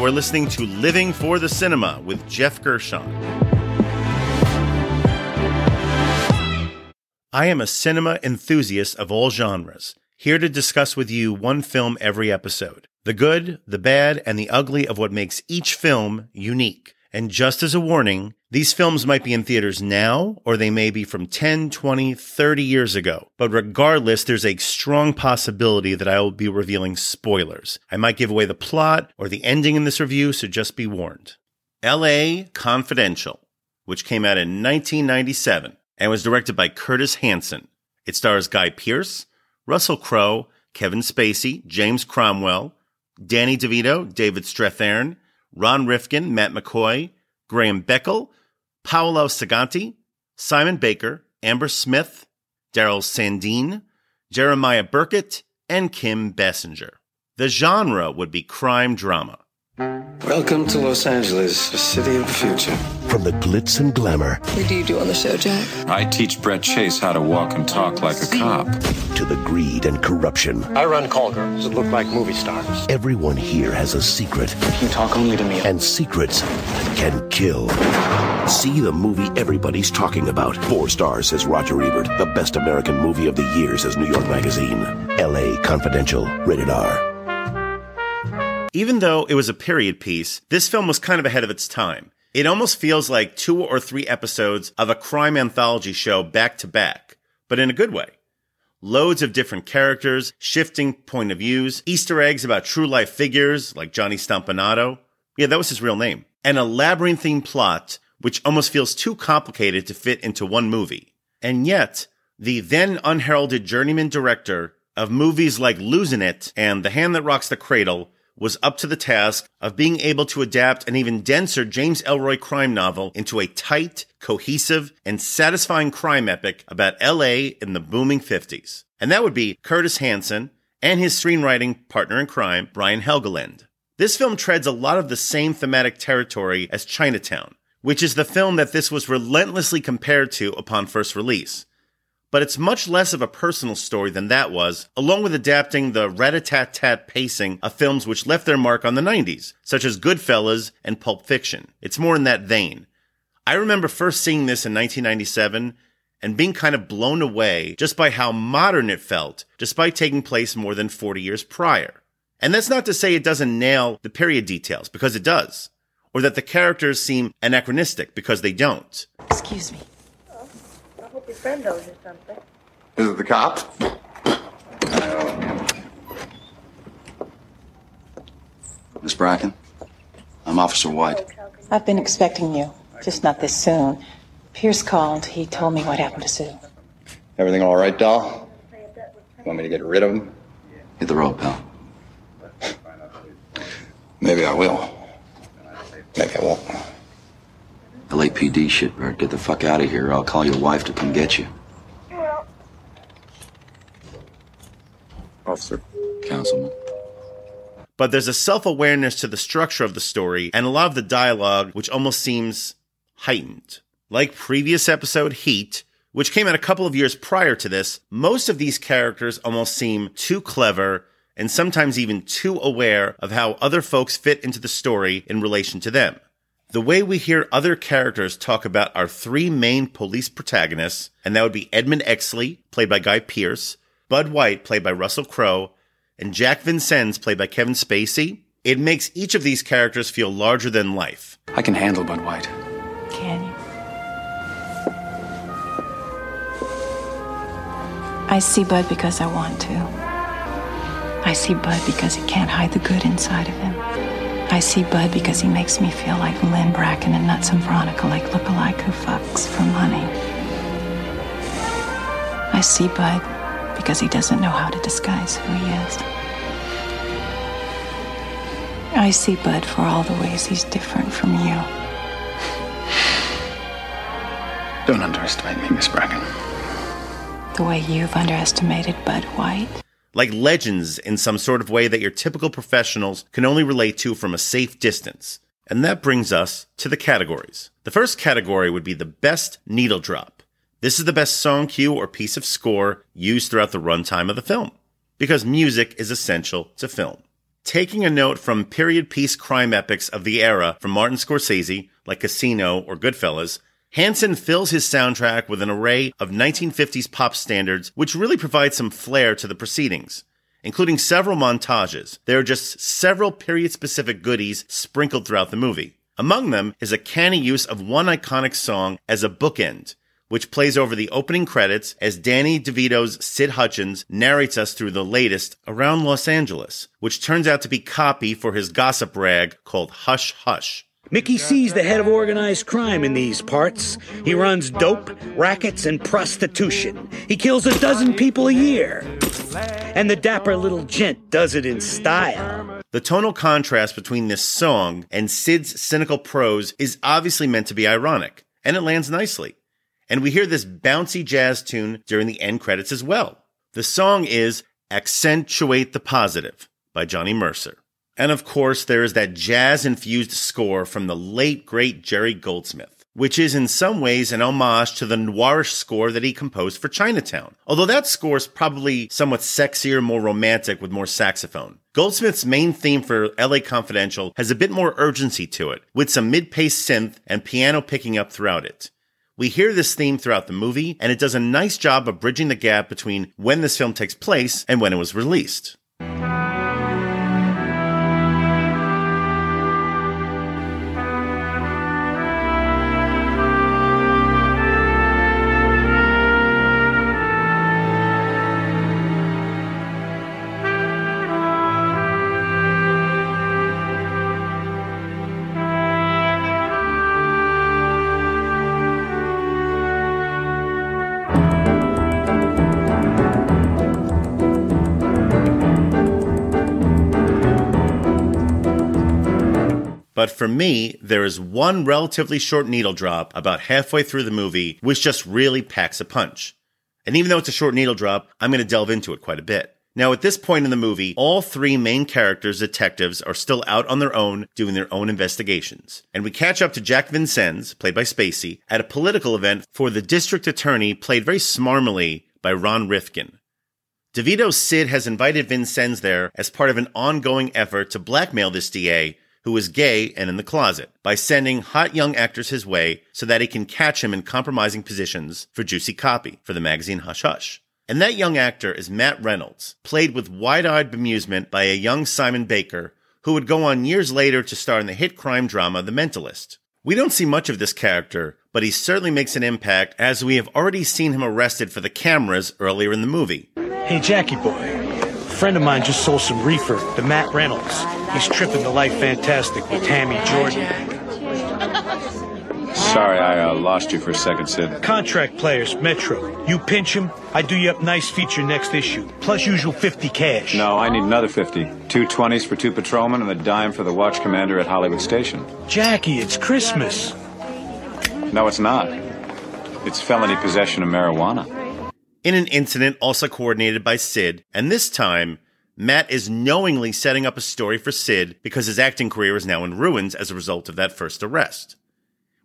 You are listening to Living for the Cinema with Geoff Gershon. I am a cinema enthusiast of all genres, here to discuss with you one film every episode the good, the bad, and the ugly of what makes each film unique. And just as a warning, these films might be in theaters now, or they may be from 10, 20, 30 years ago. But regardless, there's a strong possibility that I will be revealing spoilers. I might give away the plot or the ending in this review, so just be warned. LA Confidential, which came out in 1997 and was directed by Curtis Hanson. It stars Guy Pearce, Russell Crowe, Kevin Spacey, James Cromwell, Danny DeVito, David Strathairn, Ron Rifkin, Matt McCoy, Graham Beckel, Paolo Seganti, Simon Baker, Amber Smith, Darrell Sandeen, Jeremiah Birkett, and Kim Basinger. The genre would be crime drama. Welcome to Los Angeles, the city of the future. From the glitz and glamour What do you do on the show, Jack? I teach Brett Chase how to walk and talk like a cop. to the greed and corruption, I run call girls that look like movie stars. everyone here has a secret, You talk only to me. and secrets can kill. See the movie everybody's talking about. Four stars, says Roger Ebert. The best American movie of the year, says New York Magazine. L.A. Confidential. Rated R. Even though it was a period piece, this film was kind of ahead of its time. It almost feels like two or three episodes of a crime anthology show back to back, but in a good way. Loads of different characters, shifting point of views, Easter eggs about true life figures like Johnny Stompanato. Yeah, that was his real name. And a labyrinthine plot which almost feels too complicated to fit into one movie. And yet, the then unheralded journeyman director of movies like Losing It and The Hand That Rocks the Cradle was up to the task of being able to adapt an even denser James Ellroy crime novel into a tight, cohesive, and satisfying crime epic about LA in the booming 50s. And that would be Curtis Hanson and his screenwriting partner in crime, Brian Helgeland. This film treads a lot of the same thematic territory as Chinatown, which is the film that this was relentlessly compared to upon first release but it's much less of a personal story than that was, along with adapting the rat-a-tat-tat pacing of films which left their mark on the 90s, such as Goodfellas and Pulp Fiction. It's more in that vein. I remember first seeing this in 1997 and being kind of blown away just by how modern it felt, despite taking place more than 40 years prior. And that's not to say it doesn't nail the period details, because it does, or that the characters seem anachronistic, because they don't. Excuse me. I hope your friend owes you something. Is it the cops? Miss Bracken, I'm Officer White. I've been expecting you, just not this soon. Pierce called. He told me what happened to Sue. Everything all right, doll? Want me to get rid of him? Hit the road, pal. Maybe I will. Maybe I won't. LAPD shit, Bert. Get the fuck out of here. I'll call your wife to come get you. Officer. Councilman. but there's a self awareness to the structure of the story and a lot of the dialogue which almost seems heightened. Like previous episode Heat, which came out a couple of years prior to this, most of these characters almost seem too clever and sometimes even too aware of how other folks fit into the story in relation to them. The way we hear other characters talk about our three main police protagonists, and that would be Edmund Exley, played by Guy Pearce, Bud White, played by Russell Crowe, and Jack Vincennes, played by Kevin Spacey, it makes each of these characters feel larger than life. I can handle Bud White. Can you? I see Bud because I want to. I see Bud because he can't hide the good inside of him. I see Bud because he makes me feel like Lynn Bracken and Nuts and Veronica Lake look-alike who fucks for money. I see Bud because he doesn't know how to disguise who he is. I see Bud for all the ways he's different from you. Don't underestimate me, Miss Bracken. The way you've underestimated Bud White. Like legends in some sort of way that your typical professionals can only relate to from a safe distance. And that brings us to the categories. The first category would be the best needle drop. This is the best song cue or piece of score used throughout the runtime of the film, because music is essential to film. Taking a note from period piece crime epics of the era from Martin Scorsese, like Casino or Goodfellas, Hanson fills his soundtrack with an array of 1950s pop standards, which really provide some flair to the proceedings, including several montages. There are just several period specific goodies sprinkled throughout the movie. Among them is a canny use of one iconic song as a bookend, which plays over the opening credits as Danny DeVito's Sid Hudgens narrates us through the latest around Los Angeles, which turns out to be copy for his gossip rag called Hush Hush. Mickey C's the head of organized crime in these parts. He runs dope, rackets, and prostitution. He kills a dozen people a year. And the dapper little gent does it in style. The tonal contrast between this song and Sid's cynical prose is obviously meant to be ironic, and it lands nicely. And we hear this bouncy jazz tune during the end credits as well. The song is Accentuate the Positive by Johnny Mercer. And of course, there is that jazz infused score from the late, great Jerry Goldsmith, which is in some ways an homage to the noirish score that he composed for Chinatown. Although that score is probably somewhat sexier, more romantic with more saxophone. Goldsmith's main theme for LA Confidential has a bit more urgency to it, with some mid paced synth and piano picking up throughout it. We hear this theme throughout the movie, and it does a nice job of bridging the gap between when this film takes place and when it was released. But for me, there is one relatively short needle drop about halfway through the movie, which just really packs a punch. And even though it's a short needle drop, I'm going to delve into it quite a bit. Now, at this point in the movie, all three main characters, detectives, are still out on their own doing their own investigations. And we catch up to Jack Vincennes, played by Spacey, at a political event for the district attorney, played very smarmily by Ron Rifkin. DeVito's Sid has invited Vincennes there as part of an ongoing effort to blackmail this DA who is gay and in the closet by sending hot young actors his way so that he can catch him in compromising positions for juicy copy for the magazine Hush Hush. And that young actor is Matt Reynolds, played with wide eyed bemusement by a young Simon Baker, who would go on years later to star in the hit crime drama The Mentalist. We don't see much of this character, but he certainly makes an impact as we have already seen him arrested for the cameras earlier in the movie. Hey, Jackie boy. Friend of mine just sold some reefer to Matt Reynolds. He's tripping the life fantastic with Tammy Jordan. Sorry, I uh, lost you for a second, Sid. Contract players, Metro. You pinch him, I do you up nice feature next issue. Plus usual 50 cash. No, I need another 50. Two 20s for two patrolmen and a dime for the watch commander at Hollywood Station. Jackie, it's Christmas. No, it's not. It's felony possession of marijuana. In an incident also coordinated by Sid, and this time, Matt is knowingly setting up a story for Sid because his acting career is now in ruins as a result of that first arrest.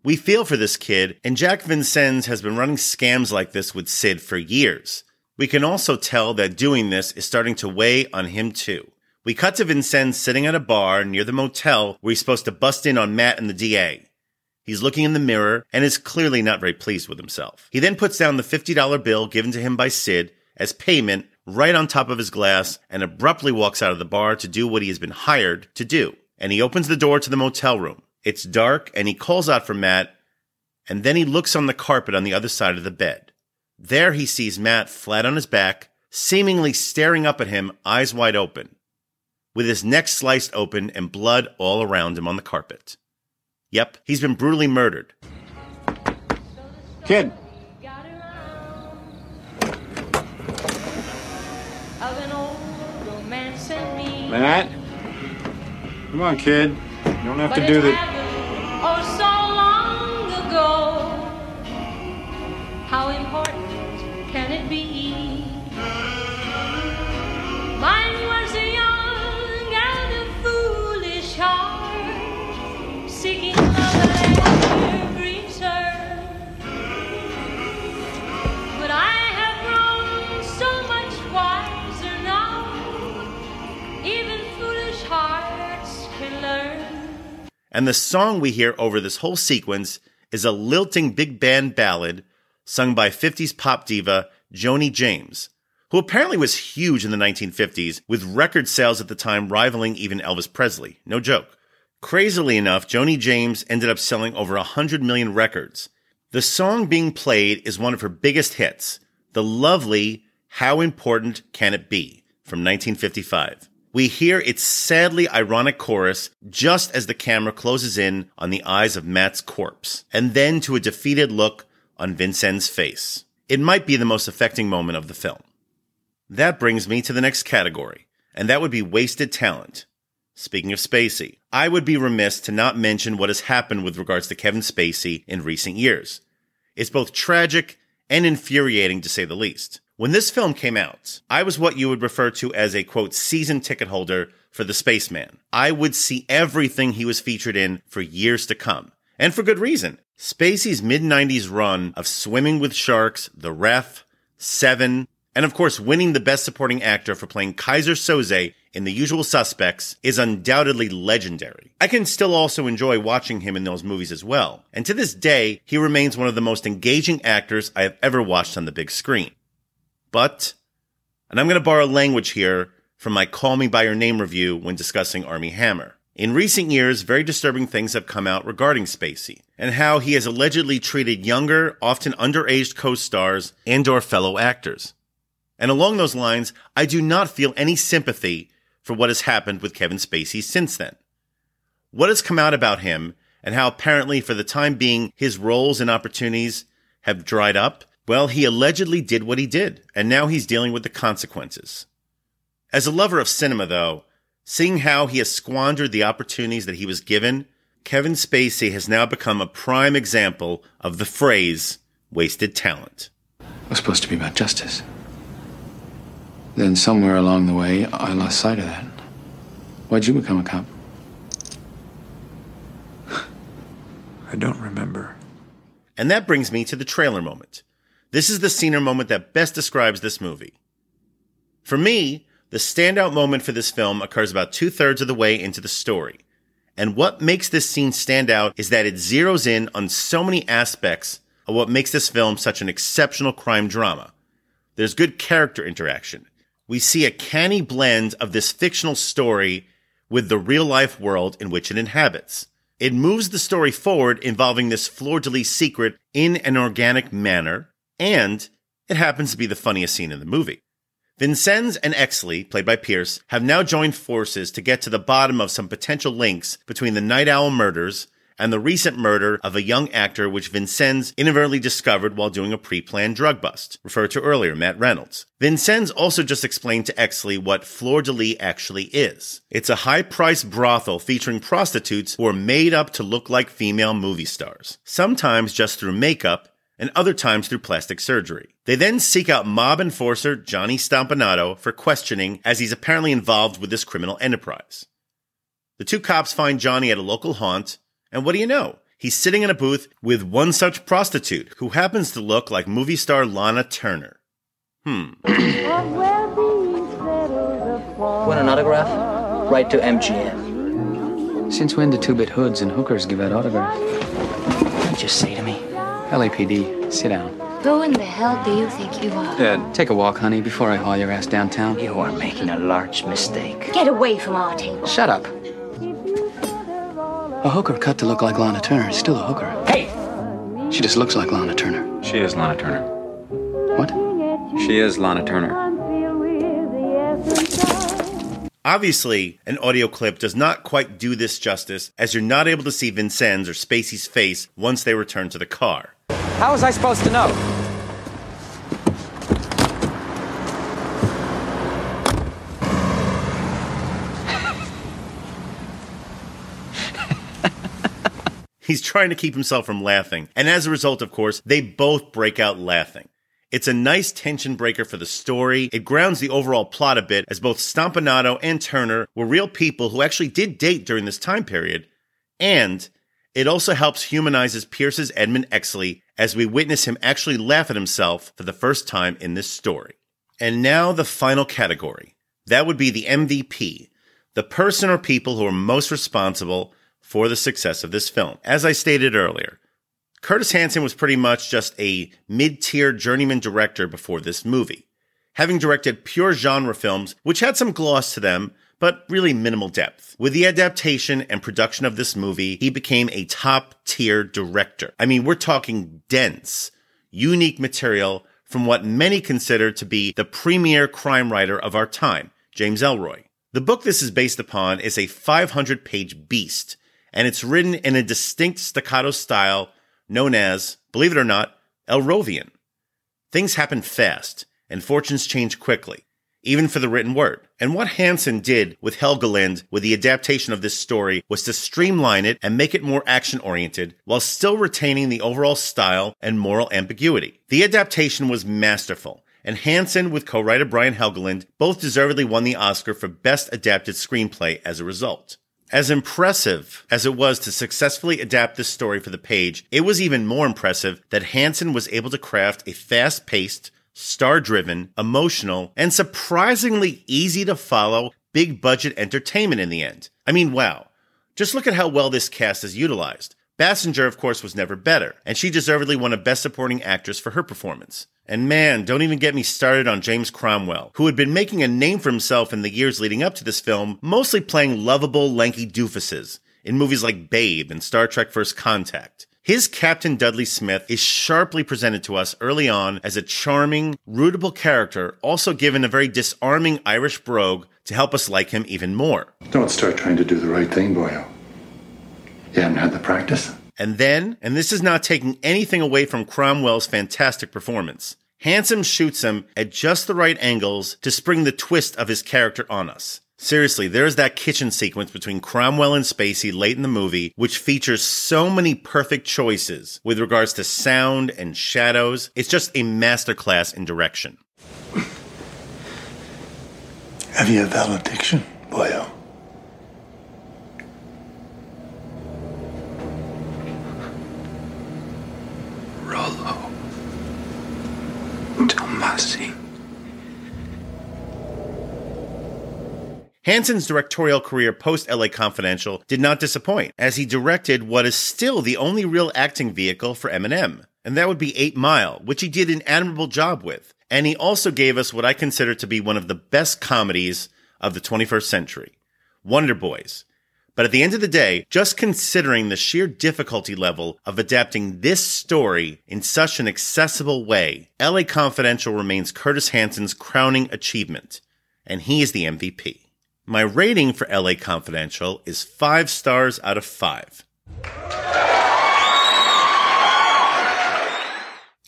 We feel for this kid, and Jack Vincennes has been running scams like this with Sid for years. We can also tell that doing this is starting to weigh on him too. We cut to Vincennes sitting at a bar near the motel where he's supposed to bust in on Matt and the DA. He's looking in the mirror and is clearly not very pleased with himself. He then puts down the $50 bill given to him by Sid as payment right on top of his glass and abruptly walks out of the bar to do what he has been hired to do. And he opens the door to the motel room. It's dark and he calls out for Matt, and then he looks on the carpet on the other side of the bed. There he sees Matt flat on his back, seemingly staring up at him, eyes wide open, with his neck sliced open and blood all around him on the carpet. Yep, he's been brutally murdered. Kid, Matt? Come on, kid. You don't have to do the. Oh, so long ago. How important can it be? And the song we hear over this whole sequence is a lilting big band ballad sung by 50s pop diva Joni James, who apparently was huge in the 1950s, with record sales at the time rivaling even Elvis Presley. No joke. Crazily enough, Joni James ended up selling over 100 million records. The song being played is one of her biggest hits, the lovely How Important Can It Be from 1955. We hear its sadly ironic chorus just as the camera closes in on the eyes of Matt's corpse, and then to a defeated look on Vincennes' face. It might be the most affecting moment of the film. That brings me to the next category, and that would be wasted talent. Speaking of Spacey, I would be remiss to not mention what has happened with regards to Kevin Spacey in recent years. It's both tragic and infuriating to say the least. When this film came out, I was what you would refer to as a quote season ticket holder for the Spaceman. I would see everything he was featured in for years to come. And for good reason. Spacey's mid 90s run of Swimming with Sharks, The Ref, Seven, and of course winning the Best Supporting Actor for playing Keyser Söze in The Usual Suspects is undoubtedly legendary. I can still also enjoy watching him in those movies as well. And to this day, he remains one of the most engaging actors I have ever watched on the big screen. But, and I'm going to borrow language here from my Call Me By Your Name review when discussing Armie Hammer. In recent years, very disturbing things have come out regarding Spacey and how he has allegedly treated younger, often underaged co-stars and or fellow actors. And along those lines, I do not feel any sympathy for what has happened with Kevin Spacey since then. What has come out about him and how apparently for the time being his roles and opportunities have dried up well, he allegedly did what he did, and now he's dealing with the consequences. As a lover of cinema, though, seeing how he has squandered the opportunities that he was given, Kevin Spacey has now become a prime example of the phrase wasted talent. It was supposed to be about justice. Then somewhere along the way, I lost sight of that. Why'd you become a cop? I don't remember. And that brings me to the trailer moment. This is the scene or moment that best describes this movie. For me, the standout moment for this film occurs about two thirds of the way into the story. And what makes this scene stand out is that it zeroes in on so many aspects of what makes this film such an exceptional crime drama. There's good character interaction. We see a canny blend of this fictional story with the real life world in which it inhabits. It moves the story forward involving this fleur de lis secret in an organic manner, and it happens to be the funniest scene in the movie. Vincennes and Exley, played by Pearce, have now joined forces to get to the bottom of some potential links between the Night Owl murders and the recent murder of a young actor which Vincennes inadvertently discovered while doing a pre-planned drug bust, referred to earlier, Matt Reynolds. Vincennes also just explained to Exley what Fleur de Lis actually is. It's a high-priced brothel featuring prostitutes who are made up to look like female movie stars, sometimes just through makeup and other times through plastic surgery. They then seek out mob enforcer Johnny Stompanato for questioning as he's apparently involved with this criminal enterprise. The two cops find Johnny at a local haunt, and what do you know? He's sitting in a booth with one such prostitute who happens to look like movie star Lana Turner. Hmm. Want an autograph? Write to MGM. Since when do two-bit hoods and hookers give out autographs? Just say to me. LAPD, sit down. Who in the hell do you think you are? Uh, take a walk, honey, before I haul your ass downtown. You are making a large mistake. Get away from our table. Shut up. A hooker cut to look like Lana Turner is still a hooker. Hey! She just looks like Lana Turner. She is Lana Turner. What? She is Lana Turner. Obviously, an audio clip does not quite do this justice, as you're not able to see Vincennes or Spacey's face once they return to the car. How was I supposed to know? He's trying to keep himself from laughing, and as a result, of course, they both break out laughing. It's a nice tension breaker for the story. It grounds the overall plot a bit, as both Stompanato and Turner were real people who actually did date during this time period. And it also helps humanizes Pearce's Edmund Exley as we witness him actually laugh at himself for the first time in this story. And now the final category. That would be the MVP, the person or people who are most responsible for the success of this film. As I stated earlier, Curtis Hanson was pretty much just a mid tier journeyman director before this movie, having directed pure genre films, which had some gloss to them, but really minimal depth. With the adaptation and production of this movie, he became a top tier director. I mean, we're talking dense, unique material from what many consider to be the premier crime writer of our time, James Ellroy. The book this is based upon is a 500 page beast, and it's written in a distinct staccato style known as, believe it or not, Ellrovian. Things happen fast, and fortunes change quickly even for the written word. And what Hanson did with Helgeland with the adaptation of this story was to streamline it and make it more action oriented while still retaining the overall style and moral ambiguity. The adaptation was masterful. And Hanson with co-writer Brian Helgeland both deservedly won the Oscar for Best Adapted Screenplay as a result. As impressive as it was to successfully adapt this story for the page, it was even more impressive that Hanson was able to craft a fast paced, star driven, emotional, and surprisingly easy to follow big budget entertainment in the end. I mean, wow. Just look at how well this cast is utilized. Basinger, of course, was never better, and she deservedly won a Best Supporting Actress for her performance. And man, don't even get me started on James Cromwell, who had been making a name for himself in the years leading up to this film, mostly playing lovable, lanky doofuses in movies like Babe and Star Trek First Contact. His Captain Dudley Smith is sharply presented to us early on as a charming, rootable character, also given a very disarming Irish brogue to help us like him even more. Don't start trying to do the right thing, boyo. You haven't had the practice? And then, and this is not taking anything away from Cromwell's fantastic performance, Hanson shoots him at just the right angles to spring the twist of his character on us. Seriously, there's that kitchen sequence between Cromwell and Spacey late in the movie, which features so many perfect choices with regards to sound and shadows. It's just a masterclass in direction. Have you a valediction, boyo? Rollo. Tomasi. Hanson's directorial career post LA Confidential did not disappoint, as he directed what is still the only real acting vehicle for Eminem, and that would be 8 Mile, which he did an admirable job with. And he also gave us what I consider to be one of the best comedies of the 21st century Wonder Boys. But at the end of the day, just considering the sheer difficulty level of adapting this story in such an accessible way, LA Confidential remains Curtis Hanson's crowning achievement, and he is the MVP. My rating for LA Confidential is five stars out of five.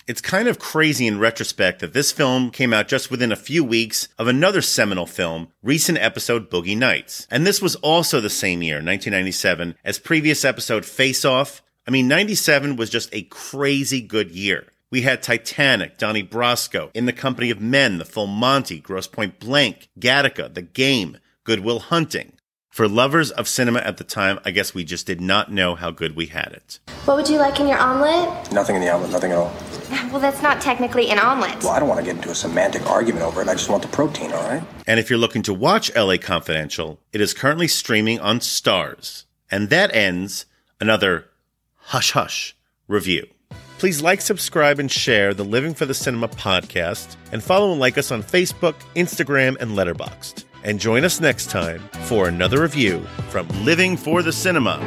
It's kind of crazy in retrospect that this film came out just within a few weeks of another seminal film, recent episode Boogie Nights. And this was also the same year, 1997, as previous episode Face Off. I mean, 97 was just a crazy good year. We had Titanic, Donnie Brasco, In the Company of Men, The Full Monty, Grosse Pointe Blank, Gattaca, The Game, Good Will Hunting. For lovers of cinema at the time, I guess we just did not know how good we had it. What would you like in your omelet? Nothing in the omelet, nothing at all. Well, that's not technically an omelet. Well, I don't want to get into a semantic argument over it. I just want the protein, all right? And if you're looking to watch LA Confidential, it is currently streaming on Starz. And that ends another Hush Hush review. Please like, subscribe, and share the Living for the Cinema podcast, and follow and like us on Facebook, Instagram, and Letterboxd. And join us next time for another review from Living for the Cinema.